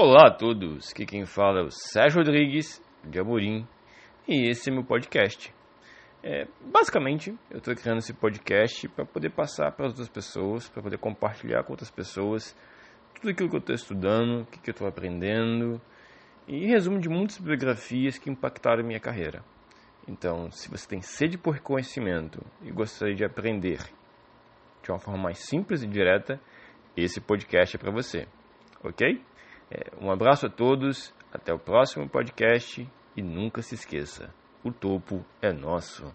Olá a todos, aqui quem fala é o Sérgio Rodrigues, de Amorim, e esse é meu podcast. É, basicamente, eu estou criando esse podcast para poder passar para outras pessoas, para poder compartilhar com outras pessoas tudo aquilo que eu estou estudando, o que, que eu estou aprendendo, e resumo de muitas biografias que impactaram minha carreira. Então, se você tem sede por conhecimento e gostaria de aprender de uma forma mais simples e direta, esse podcast é para você, ok? É, um abraço a todos, até o próximo podcast e nunca se esqueça: o topo é nosso.